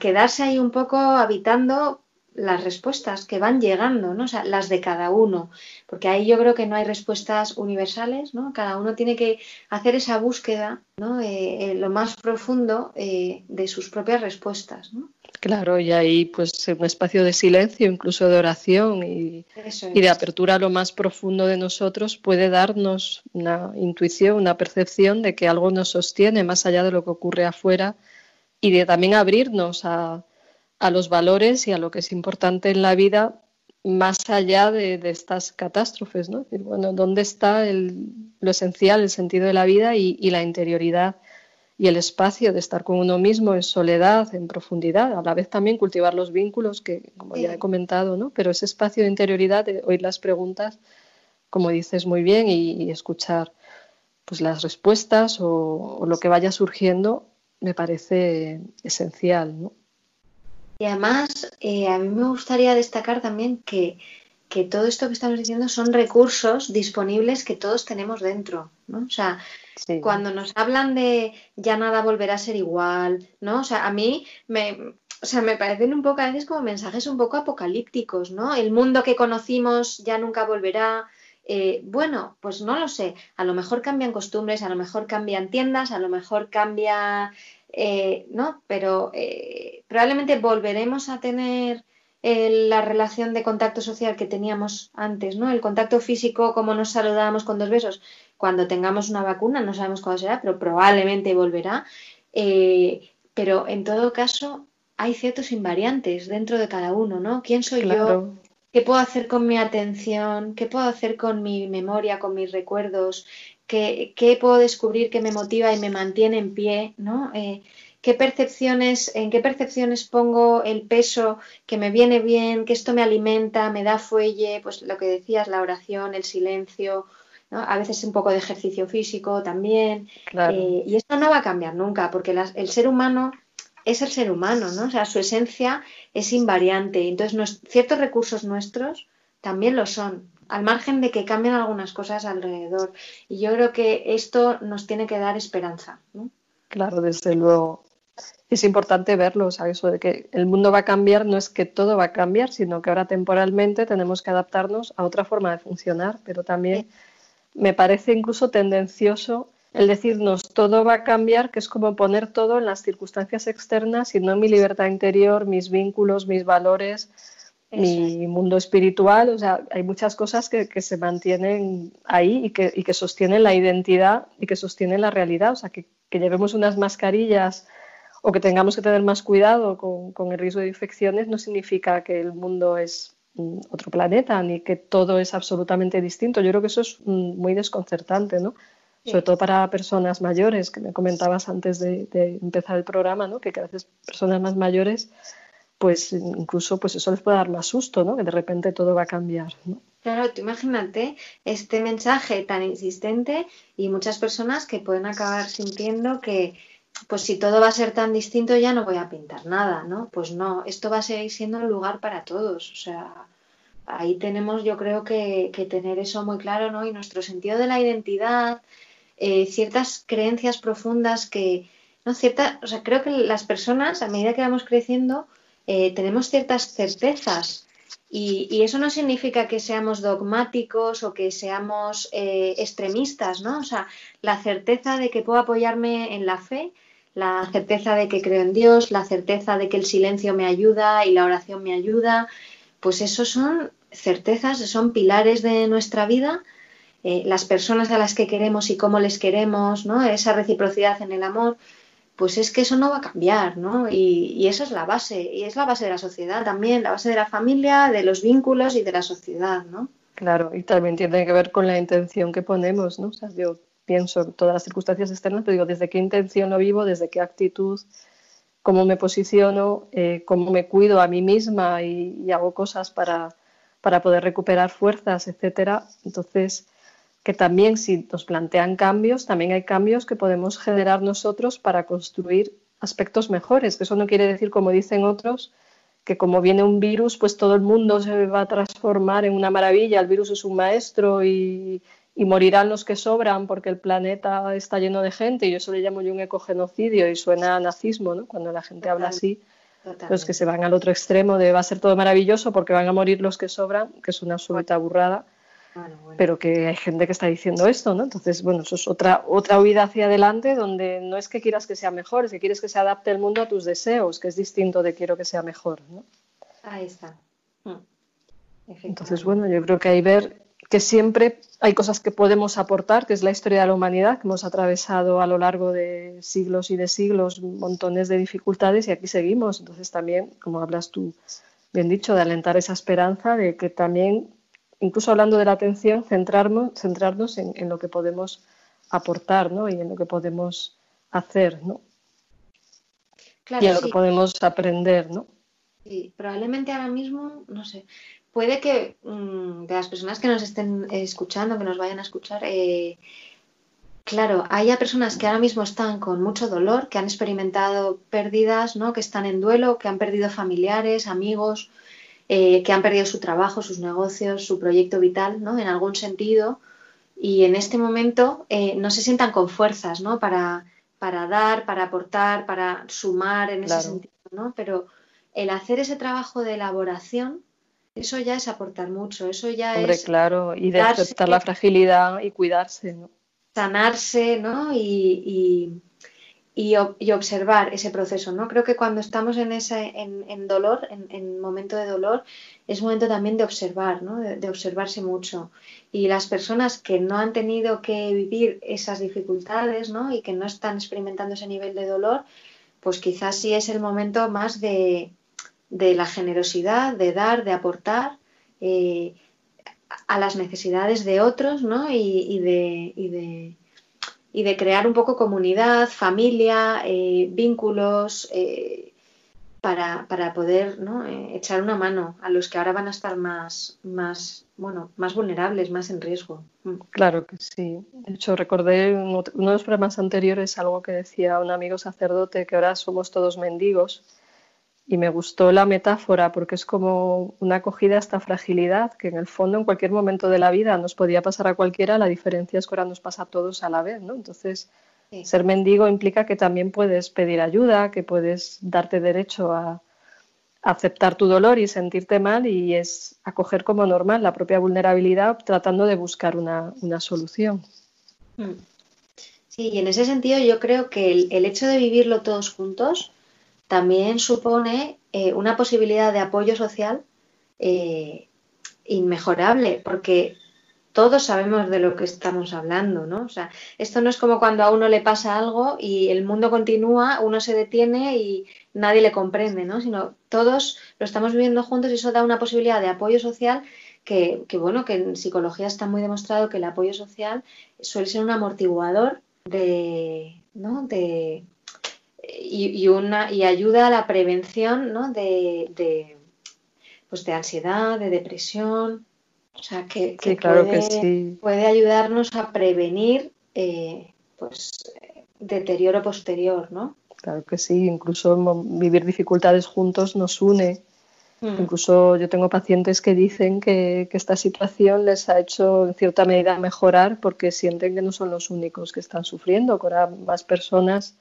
quedarse ahí un poco habitando las respuestas que van llegando, ¿no? O sea, las de cada uno, porque ahí yo creo que no hay respuestas universales, ¿no? Cada uno tiene que hacer esa búsqueda, ¿no? Eh, lo más profundo eh, de sus propias respuestas, ¿no? Claro, y ahí pues un espacio de silencio, incluso de oración y, de apertura a lo más profundo de nosotros puede darnos una intuición, una percepción de que algo nos sostiene más allá de lo que ocurre afuera y de también abrirnos a, los valores y a lo que es importante en la vida más allá de, estas catástrofes, ¿no? bueno, ¿dónde está lo esencial, el sentido de la vida y la interioridad? y el espacio de estar con uno mismo en soledad, en profundidad, a la vez también cultivar los vínculos que, como ya he comentado, ¿no? Pero ese espacio de interioridad, de oír las preguntas, como dices muy bien, y, escuchar pues las respuestas o, lo que vaya surgiendo, me parece esencial, ¿no? Y además, eh, a mí me gustaría destacar también que, que todo esto que estamos diciendo son recursos disponibles que todos tenemos dentro, ¿no? O sea, cuando nos hablan de ya nada volverá a ser igual, ¿no? O sea, a mí me, o sea, me parecen un poco a veces como mensajes un poco apocalípticos, ¿no? El mundo que conocimos ya nunca volverá. Eh, bueno, pues no lo sé. A lo mejor cambian costumbres, a lo mejor cambian tiendas, a lo mejor cambia eh, ¿no? Pero eh, probablemente volveremos a tener la relación de contacto social que teníamos antes, ¿no? El contacto físico, como nos saludábamos con dos besos, cuando tengamos una vacuna, no sabemos cuándo será, pero probablemente volverá. Eh, pero en todo caso, hay ciertos invariantes dentro de cada uno, ¿no? ¿Quién soy yo? ¿Qué puedo hacer con mi atención? ¿Qué puedo hacer con mi memoria, con mis recuerdos? ¿Qué, puedo descubrir que me motiva y me mantiene en pie? ¿no? Eh, ¿Qué percepciones, en qué percepciones pongo el peso que me viene bien, que esto me alimenta, me da fuelle? Pues lo que decías, la oración, el silencio, a veces un poco de ejercicio físico también. Eh, y esto no va a cambiar nunca, porque el ser humano es el ser humano, ¿no? O sea, su esencia es invariante. Entonces, ciertos recursos nuestros también lo son al margen de que cambien algunas cosas alrededor. Y yo creo que esto nos tiene que dar esperanza. Claro, desde luego. Es importante verlo, o sea, eso de que el mundo va a cambiar, no es que todo va a cambiar, sino que ahora temporalmente tenemos que adaptarnos a otra forma de funcionar, pero también me parece incluso tendencioso el decirnos todo va a cambiar, que es como poner todo en las circunstancias externas y no en mi libertad interior, mis vínculos, mis valores, mi mundo espiritual, o sea, hay muchas cosas que, se mantienen ahí y que, y que, sostienen la identidad y que sostienen la realidad, o sea, que, llevemos unas mascarillas o que tengamos que tener más cuidado con, el riesgo de infecciones no significa que el mundo es mm, otro planeta ni que todo es absolutamente distinto. Yo creo que eso es mm, muy desconcertante, ¿no? Sobre todo para personas mayores, que me comentabas antes de, de empezar el programa, ¿no? Que cada vez personas más mayores pues incluso pues eso les puede dar más susto, ¿no? Que de repente todo va a cambiar. Claro, tú imagínate este mensaje tan insistente y muchas personas que pueden acabar sintiendo que pues si todo va a ser tan distinto ya no voy a pintar nada, ¿no? Pues no, esto va a seguir siendo un lugar para todos, o sea, ahí tenemos yo creo que, tener eso muy claro, ¿no? Y nuestro sentido de la identidad, eh, ciertas creencias profundas que, no, cierta, o sea, creo que las personas a medida que vamos creciendo eh, tenemos ciertas certezas y, eso no significa que seamos dogmáticos o que seamos eh, extremistas, ¿no? O sea, la certeza de que puedo apoyarme en la fe, la certeza de que creo en Dios, la certeza de que el silencio me ayuda y la oración me ayuda, pues eso son certezas, son pilares de nuestra vida. Eh, las personas a las que queremos y cómo les queremos, ¿no? Esa reciprocidad en el amor, pues es que eso no va a cambiar, ¿no? Y, esa es la base, y es la base de la sociedad también, la base de la familia, de los vínculos y de la sociedad, ¿no? Claro, y también tiene que ver con la intención que ponemos, ¿no? O sea, yo pienso en todas las circunstancias externas, pero digo, desde qué intención lo vivo, desde qué actitud, cómo me posiciono, eh, cómo me cuido a mí misma y, hago cosas para, para poder recuperar fuerzas, etcétera. Entonces, que también si nos plantean cambios, también hay cambios que podemos generar nosotros para construir aspectos mejores, que eso no quiere decir, como dicen otros, que como viene un virus, pues todo el mundo se va a transformar en una maravilla, el virus es un maestro y, morirán los que sobran porque el planeta está lleno de gente, y yo eso le llamo yo un ecogenocidio y suena a nazismo, ¿no? Cuando la gente habla así, los que se van al otro extremo de va a ser todo maravilloso porque van a morir los que sobran, que es una absoluta burrada pero que hay gente que está diciendo esto, ¿no? Entonces, bueno, eso es otra, otra huida hacia adelante donde no es que quieras que sea mejor, es que quieres que se adapte el mundo a tus deseos, que es distinto de quiero que sea mejor, ¿no? Ahí está. Mm. Entonces, bueno, yo creo que hay ver que siempre hay cosas que podemos aportar, que es la historia de la humanidad, que hemos atravesado a lo largo de siglos y de siglos montones de dificultades y aquí seguimos. Entonces también, como hablas tú, bien dicho, de alentar esa esperanza de que también incluso hablando de la atención, centrarnos, centrarnos en, lo que podemos aportar ¿no? y en lo que podemos hacer ¿no? y en lo que podemos aprender. ¿no? Sí, probablemente ahora mismo, no sé, puede que mm, de las personas que nos estén escuchando, que nos vayan a escuchar, eh, claro, haya personas que ahora mismo están con mucho dolor, que han experimentado pérdidas, ¿no? que están en duelo, que han perdido familiares, amigos, eh, que han perdido su trabajo, sus negocios, su proyecto vital, ¿no? En algún sentido. Y en este momento eh, no se sientan con fuerzas, ¿no? Para, para dar, para aportar, para sumar en ese sentido, ¿no? Pero el hacer ese trabajo de elaboración, eso ya es aportar mucho, eso ya Hombre, es... claro, y de aceptar la fragilidad y cuidarse, ¿no? Sanarse, ¿no? y, y, observar ese proceso, ¿no? Creo que cuando estamos en ese en, dolor, en, en, momento de dolor, es momento también de observar, ¿no? De, observarse mucho. Y las personas que no han tenido que vivir esas dificultades, ¿no? Y que no están experimentando ese nivel de dolor, pues quizás sí es el momento más de, la generosidad, de dar, de aportar eh, a las necesidades de otros, ¿no? y de y de crear un poco comunidad, familia, eh, vínculos, eh, para, poder ¿no? Eh, echar una mano a los que ahora van a estar más, más, bueno, más vulnerables, más en riesgo. Mm. Claro que sí. De hecho, recordé uno de los programas anteriores algo que decía un amigo sacerdote, que ahora somos todos mendigos y me gustó la metáfora porque es como una acogida a esta fragilidad que en el fondo en cualquier momento de la vida nos podía pasar a cualquiera, la diferencia es que ahora nos pasa a todos a la vez, ¿no? Entonces, ser mendigo implica que también puedes pedir ayuda, que puedes darte derecho a, aceptar tu dolor y sentirte mal y es acoger como normal la propia vulnerabilidad tratando de buscar una, solución. Mm. Sí, y en ese sentido yo creo que el hecho de vivirlo todos juntos, también supone eh, una posibilidad de apoyo social eh, inmejorable, porque todos sabemos de lo que estamos hablando, ¿no? O sea, esto no es como cuando a uno le pasa algo y el mundo continúa, uno se detiene y nadie le comprende, ¿no? Sino todos lo estamos viviendo juntos y eso da una posibilidad de apoyo social que, que bueno, que en psicología está muy demostrado que el apoyo social suele ser un amortiguador de, ¿no? de, y, una, y ayuda a la prevención ¿no? de, pues de ansiedad, de depresión. O sea, que, puede, ayudarnos a prevenir eh, pues, deterioro posterior, ¿no? Claro que sí, incluso vivir dificultades juntos nos une. Mm. Incluso yo tengo pacientes que dicen que, que, esta situación les ha hecho en cierta medida mejorar porque sienten que no son los únicos que están sufriendo, que ahora más personas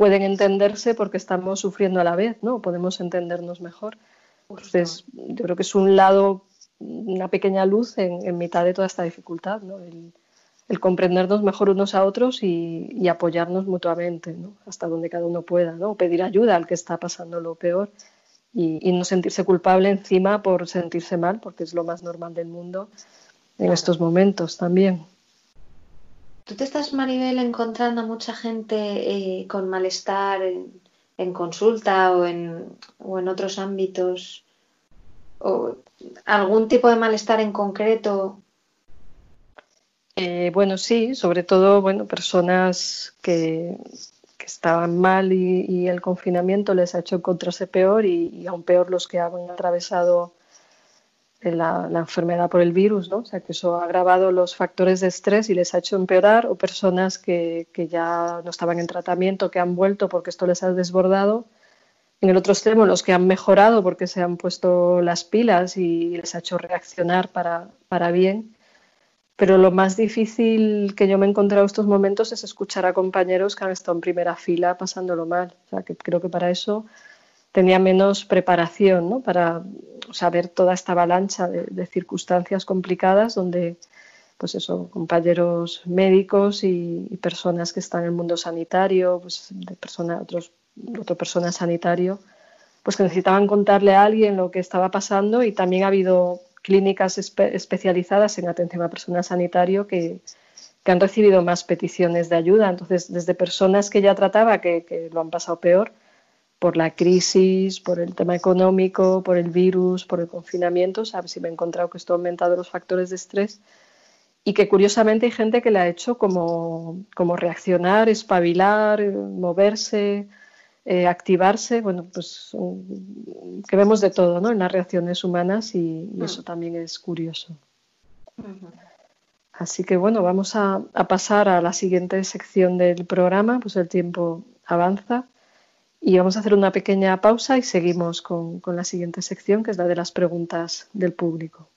pueden entenderse porque estamos sufriendo a la vez, ¿no? Podemos entendernos mejor. Entonces, yo creo que es un lado, una pequeña luz en, mitad de toda esta dificultad, ¿no? El, comprendernos mejor unos a otros y, apoyarnos mutuamente, ¿no? Hasta donde cada uno pueda, ¿no? Pedir ayuda al que está pasando lo peor y, no sentirse culpable encima por sentirse mal, porque es lo más normal del mundo en estos momentos también. ¿Tú te estás, Maribel, encontrando mucha gente eh, con malestar en, consulta o en, o en, otros ámbitos? ¿O algún tipo de malestar en concreto? Eh, bueno, sí, sobre todo bueno, personas que, estaban mal y, el confinamiento les ha hecho encontrarse peor y, y aún peor los que han atravesado la, enfermedad por el virus, ¿no? O sea, que eso ha agravado los factores de estrés y les ha hecho empeorar, o personas que, que ya no estaban en tratamiento, que han vuelto porque esto les ha desbordado. En el otro extremo, los que han mejorado porque se han puesto las pilas y les ha hecho reaccionar para, para bien. Pero lo más difícil que yo me he encontrado estos momentos es escuchar a compañeros que han estado en primera fila pasándolo mal. O sea, que creo que para eso tenía menos preparación para saber toda esta avalancha de, circunstancias complicadas donde pues eso, compañeros médicos y, personas que están en el mundo sanitario, pues de persona, otros, otro personal sanitario, pues que necesitaban contarle a alguien lo que estaba pasando y también ha habido clínicas especializadas en atención a personal sanitario que, que, han recibido más peticiones de ayuda. Entonces, desde personas que ya trataba que, que lo han pasado peor, por la crisis, por el tema económico, por el virus, por el confinamiento, ¿sabes? si me he encontrado que esto ha aumentado los factores de estrés y que curiosamente hay gente que le ha hecho como, como reaccionar, espabilar, moverse, eh, activarse, bueno, pues que vemos de todo ¿no? en las reacciones humanas y, mm. eso también es curioso. Así que bueno, vamos a, a pasar a la siguiente sección del programa, pues el tiempo avanza. Y vamos a hacer una pequeña pausa y seguimos con, con la siguiente sección, que es la de las preguntas del público.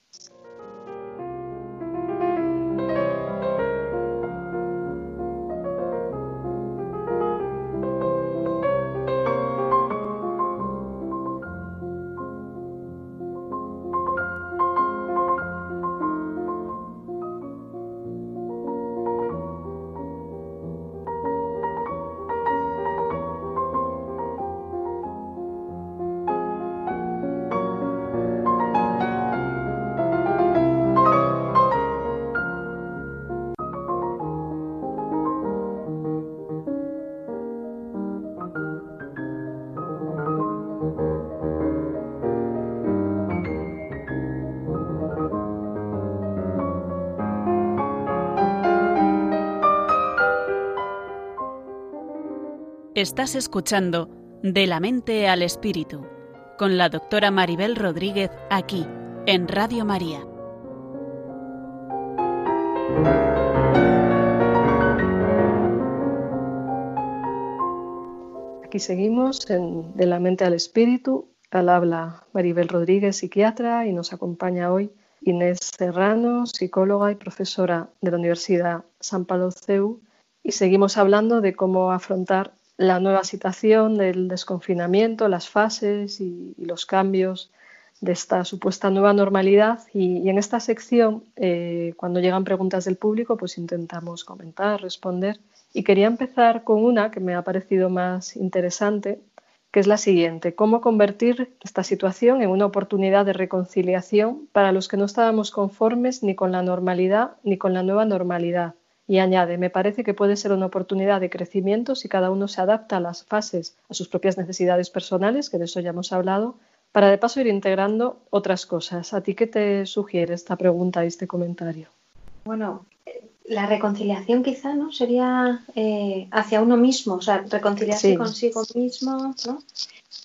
Estás escuchando De la mente al espíritu con la doctora Maribel Rodríguez aquí en Radio María. Aquí seguimos en De la mente al espíritu. Al habla Maribel Rodríguez, psiquiatra, y nos acompaña hoy Inés Serrano, psicóloga y profesora de la Universidad San Pablo CEU. Y seguimos hablando de cómo afrontar la nueva situación del desconfinamiento, las fases y, los cambios de esta supuesta nueva normalidad. Y, en esta sección, eh, cuando llegan preguntas del público, pues intentamos comentar, responder. Y quería empezar con una que me ha parecido más interesante, que es la siguiente. ¿Cómo convertir esta situación en una oportunidad de reconciliación para los que no estábamos conformes ni con la normalidad ni con la nueva normalidad? Y añade, me parece que puede ser una oportunidad de crecimiento si cada uno se adapta a las fases, a sus propias necesidades personales, que de eso ya hemos hablado, para de paso ir integrando otras cosas. ¿A ti qué te sugiere esta pregunta y este comentario? Bueno, la reconciliación quizá, ¿no? Sería eh, hacia uno mismo, o sea, reconciliarse consigo mismo, ¿no?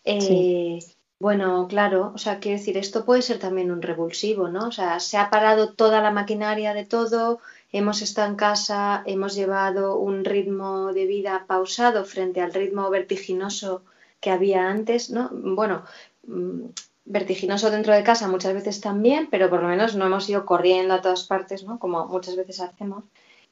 Eh, bueno, claro, o sea, quiero decir, esto puede ser también un revulsivo, ¿no? O sea, se ha parado toda la maquinaria de todo, hemos estado en casa, hemos llevado un ritmo de vida pausado frente al ritmo vertiginoso que había antes, ¿no? Bueno, mm, vertiginoso dentro de casa muchas veces también, pero por lo menos no hemos ido corriendo a todas partes, ¿no? Como muchas veces hacemos.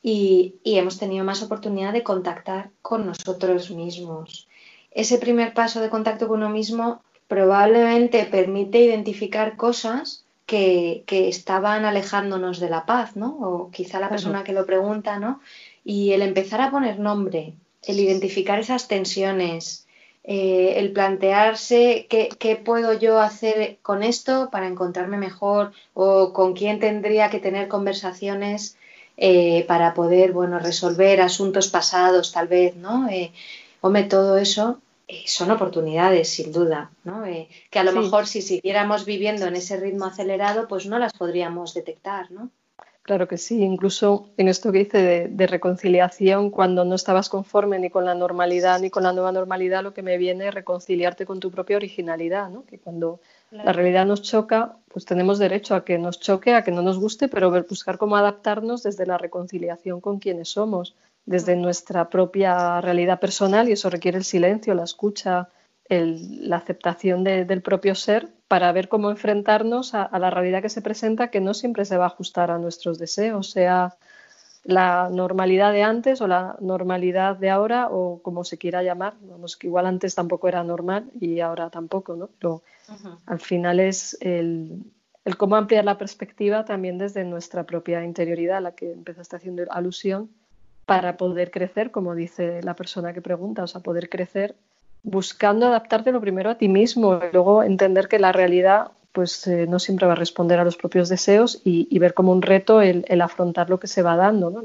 Y, y hemos tenido más oportunidad de contactar con nosotros mismos. Ese primer paso de contacto con uno mismo probablemente permite identificar cosas que, estaban alejándonos de la paz, ¿no? O quizá la persona que lo pregunta, ¿no? Y el empezar a poner nombre, el identificar esas tensiones, eh, el plantearse qué, qué, puedo yo hacer con esto para encontrarme mejor o con quién tendría que tener conversaciones eh, para poder, bueno, resolver asuntos pasados, tal vez, ¿no? Eh, hombre, todo eso eh, son oportunidades, sin duda, ¿no? Eh, que a lo mejor si siguiéramos viviendo en ese ritmo acelerado, pues no las podríamos detectar, ¿no? Claro que sí, incluso en esto que dice de, reconciliación, cuando no estabas conforme ni con la normalidad ni con la nueva normalidad, lo que me viene es reconciliarte con tu propia originalidad, ¿no? Que cuando la realidad nos choca, pues tenemos derecho a que nos choque, a que no nos guste, pero buscar cómo adaptarnos desde la reconciliación con quienes somos desde nuestra propia realidad personal y eso requiere el silencio, la escucha, la aceptación del propio ser para ver cómo enfrentarnos a, la realidad que se presenta que no siempre se va a ajustar a nuestros deseos, sea la normalidad de antes o la normalidad de ahora o como se quiera llamar. Vamos, que igual antes tampoco era normal y ahora tampoco, ¿no? Pero al final es el, el cómo ampliar la perspectiva también desde nuestra propia interioridad, a la que empezaste haciendo alusión para poder crecer, como dice la persona que pregunta, o sea, poder crecer buscando adaptarte lo primero a ti mismo y luego entender que la realidad pues eh, no siempre va a responder a los propios deseos y, ver como un reto el, afrontar lo que se va dando,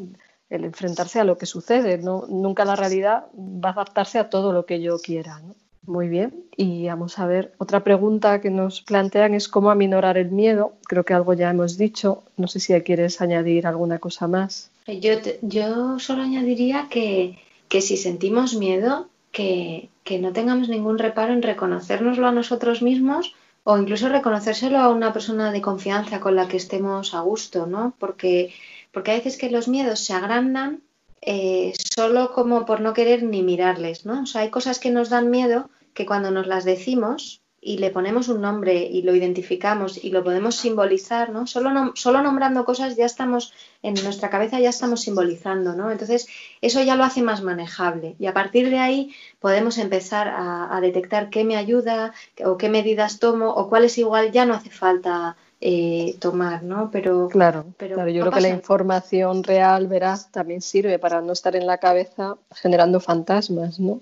el enfrentarse a lo que sucede. ¿no? Nunca la realidad va a adaptarse a todo lo que yo quiera. ¿no? Muy bien, y vamos a ver, otra pregunta que nos plantean es cómo aminorar el miedo. Creo que algo ya hemos dicho, no sé si quieres añadir alguna cosa más. Yo, yo solo añadiría que, si sentimos miedo, que, no tengamos ningún reparo en reconocérnoslo a nosotros mismos o incluso reconocérselo a una persona de confianza con la que estemos a gusto, ¿no? Porque, porque hay veces que los miedos se agrandan eh, solo como por no querer ni mirarles, ¿no? O sea, hay cosas que nos dan miedo que cuando nos las decimos y le ponemos un nombre y lo identificamos y lo podemos simbolizar, ¿no? Solo, solo nombrando cosas ya estamos, en nuestra cabeza ya estamos simbolizando, ¿no? Entonces, eso ya lo hace más manejable y a partir de ahí podemos empezar a, detectar qué me ayuda o qué medidas tomo o cuáles igual ya no hace falta eh, tomar, ¿no? Pero claro, pero claro yo creo que la información real, verás, también sirve para no estar en la cabeza generando fantasmas, ¿no?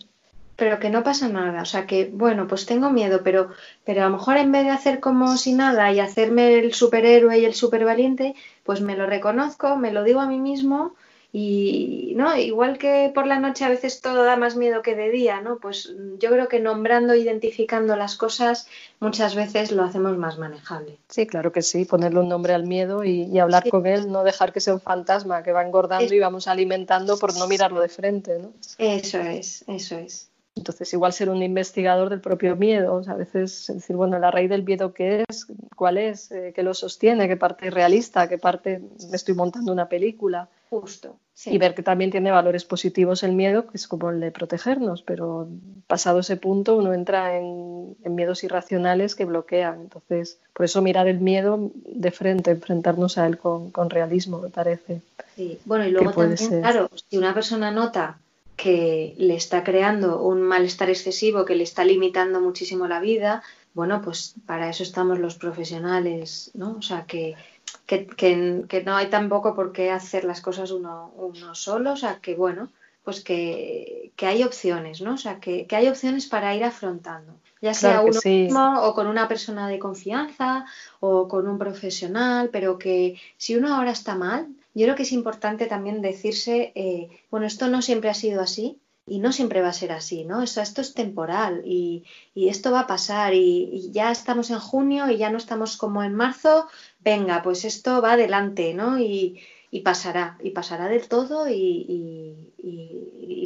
pero que no pasa nada. O sea que, bueno, pues tengo miedo, pero, pero a lo mejor en vez de hacer como si nada y hacerme el superhéroe y el supervaliente, pues me lo reconozco, me lo digo a mí mismo y, ¿no? Igual que por la noche a veces todo da más miedo que de día, ¿no? Pues yo creo que nombrando, identificando las cosas, muchas veces lo hacemos más manejable. Sí, claro que sí, ponerle un nombre al miedo y, hablar con él, no dejar que sea un fantasma que va engordando y vamos alimentando por no mirarlo de frente, ¿no? Eso es, eso es. Entonces, igual ser un investigador del propio miedo, a veces decir, bueno, la raíz del miedo qué es, cuál es, eh, qué lo sostiene, qué parte es realista, qué parte me estoy montando una película. Justo. Y ver que también tiene valores positivos el miedo, que es como el de protegernos, pero pasado ese punto uno entra en, miedos irracionales que bloquean. Entonces, por eso mirar el miedo de frente, enfrentarnos a él con, realismo, me parece. Sí, bueno, y luego también, claro, si una persona nota que le está creando un malestar excesivo, que le está limitando muchísimo la vida, bueno, pues para eso estamos los profesionales, ¿no? O sea, que, que, no hay tampoco por qué hacer las cosas uno, uno solo, o sea, que bueno, pues que, hay opciones, ¿no? O sea, que, hay opciones para ir afrontando, ya sea uno mismo o con una persona de confianza o con un profesional, pero que si uno ahora está mal, yo creo que es importante también decirse, eh, bueno, esto no siempre ha sido así y no siempre va a ser así, ¿no? esto es temporal y, esto va a pasar y, ya estamos en junio y ya no estamos como en marzo, venga, pues esto va adelante, ¿no? Y, pasará, y pasará del todo y,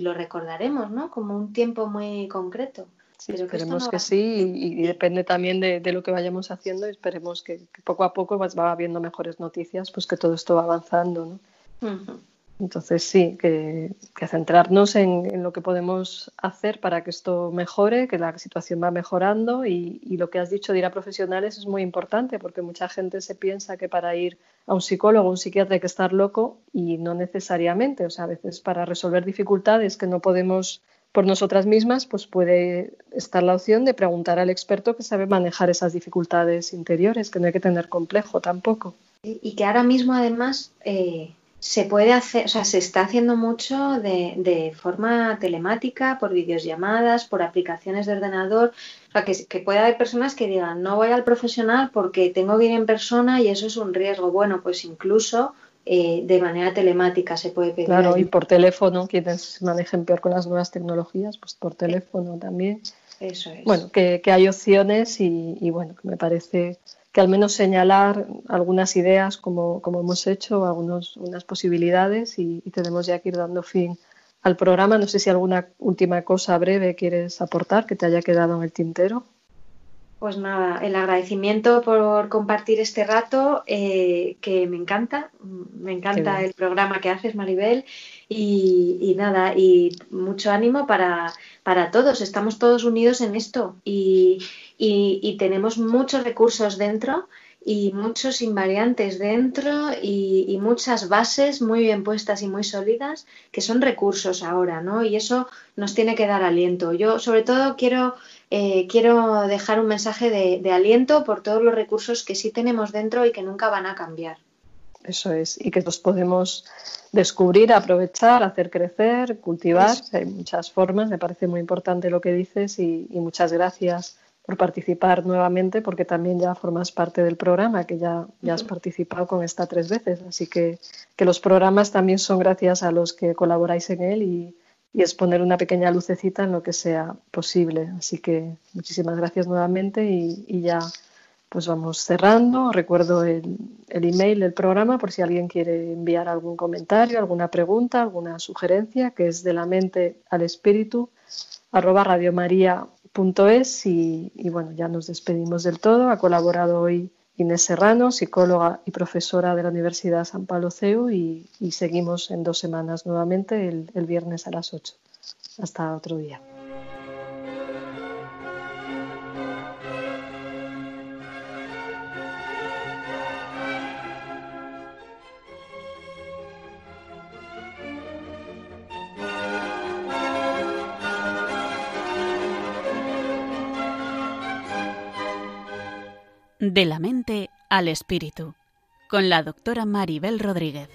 lo recordaremos, ¿no? Como un tiempo muy concreto. Sí, esperemos que, sí y, depende también de, lo que vayamos haciendo y esperemos que, poco a poco va habiendo mejores noticias, pues que todo esto va avanzando. ¿no? Entonces sí, que, centrarnos en, lo que podemos hacer para que esto mejore, que la situación va mejorando y, lo que has dicho de ir a profesionales es muy importante porque mucha gente se piensa que para ir a un psicólogo o un psiquiatra hay que estar loco y no necesariamente. O sea, a veces para resolver dificultades que no podemos por nosotras mismas, pues puede estar la opción de preguntar al experto que sabe manejar esas dificultades interiores, que no hay que tener complejo tampoco. Y que ahora mismo además eh, se puede hacer, o sea, se está haciendo mucho de, de, forma telemática, por videollamadas, por aplicaciones de ordenador. O sea, que, que puede haber personas que digan, no voy al profesional porque tengo que ir en persona y eso es un riesgo. Bueno, pues incluso eh, de manera telemática se puede pedir. Claro, y por teléfono, quienes manejen peor con las nuevas tecnologías, pues por teléfono también. Eso es. Bueno, que, hay opciones y, bueno, que me parece que al menos señalar algunas ideas como, como hemos hecho, algunas unas posibilidades y, y, tenemos ya que ir dando fin al programa. No sé si alguna última cosa breve quieres aportar que te haya quedado en el tintero. Pues nada, el agradecimiento por compartir este rato, eh, que me encanta, me encanta el programa que haces, Maribel, y, nada, y mucho ánimo para, para, todos, estamos todos unidos en esto y, y, tenemos muchos recursos dentro y muchos invariantes dentro y, muchas bases muy bien puestas y muy sólidas que son recursos ahora, ¿no? Y eso nos tiene que dar aliento. Yo sobre todo quiero eh, quiero dejar un mensaje de, aliento por todos los recursos que sí tenemos dentro y que nunca van a cambiar. Eso es, y que los podemos descubrir, aprovechar, hacer crecer, cultivar. hay muchas formas, me parece muy importante lo que dices y, muchas gracias por participar nuevamente, porque también ya formas parte del programa, que ya, ya has participado con esta tres veces. Así que, que los programas también son gracias a los que colaboráis en él y, y es poner una pequeña lucecita en lo que sea posible. Así que muchísimas gracias nuevamente y, ya pues vamos cerrando. Recuerdo el, el, email del programa por si alguien quiere enviar algún comentario, alguna pregunta, alguna sugerencia, que es de la mente al espíritu arroba radiomaria.es y, y bueno, ya nos despedimos del todo. Ha colaborado hoy Inés Serrano, psicóloga y profesora de la Universidad San Pablo CEU y, seguimos en dos semanas nuevamente el, el viernes a las 8. Hasta otro día. De la mente al espíritu, con la doctora Maribel Rodríguez.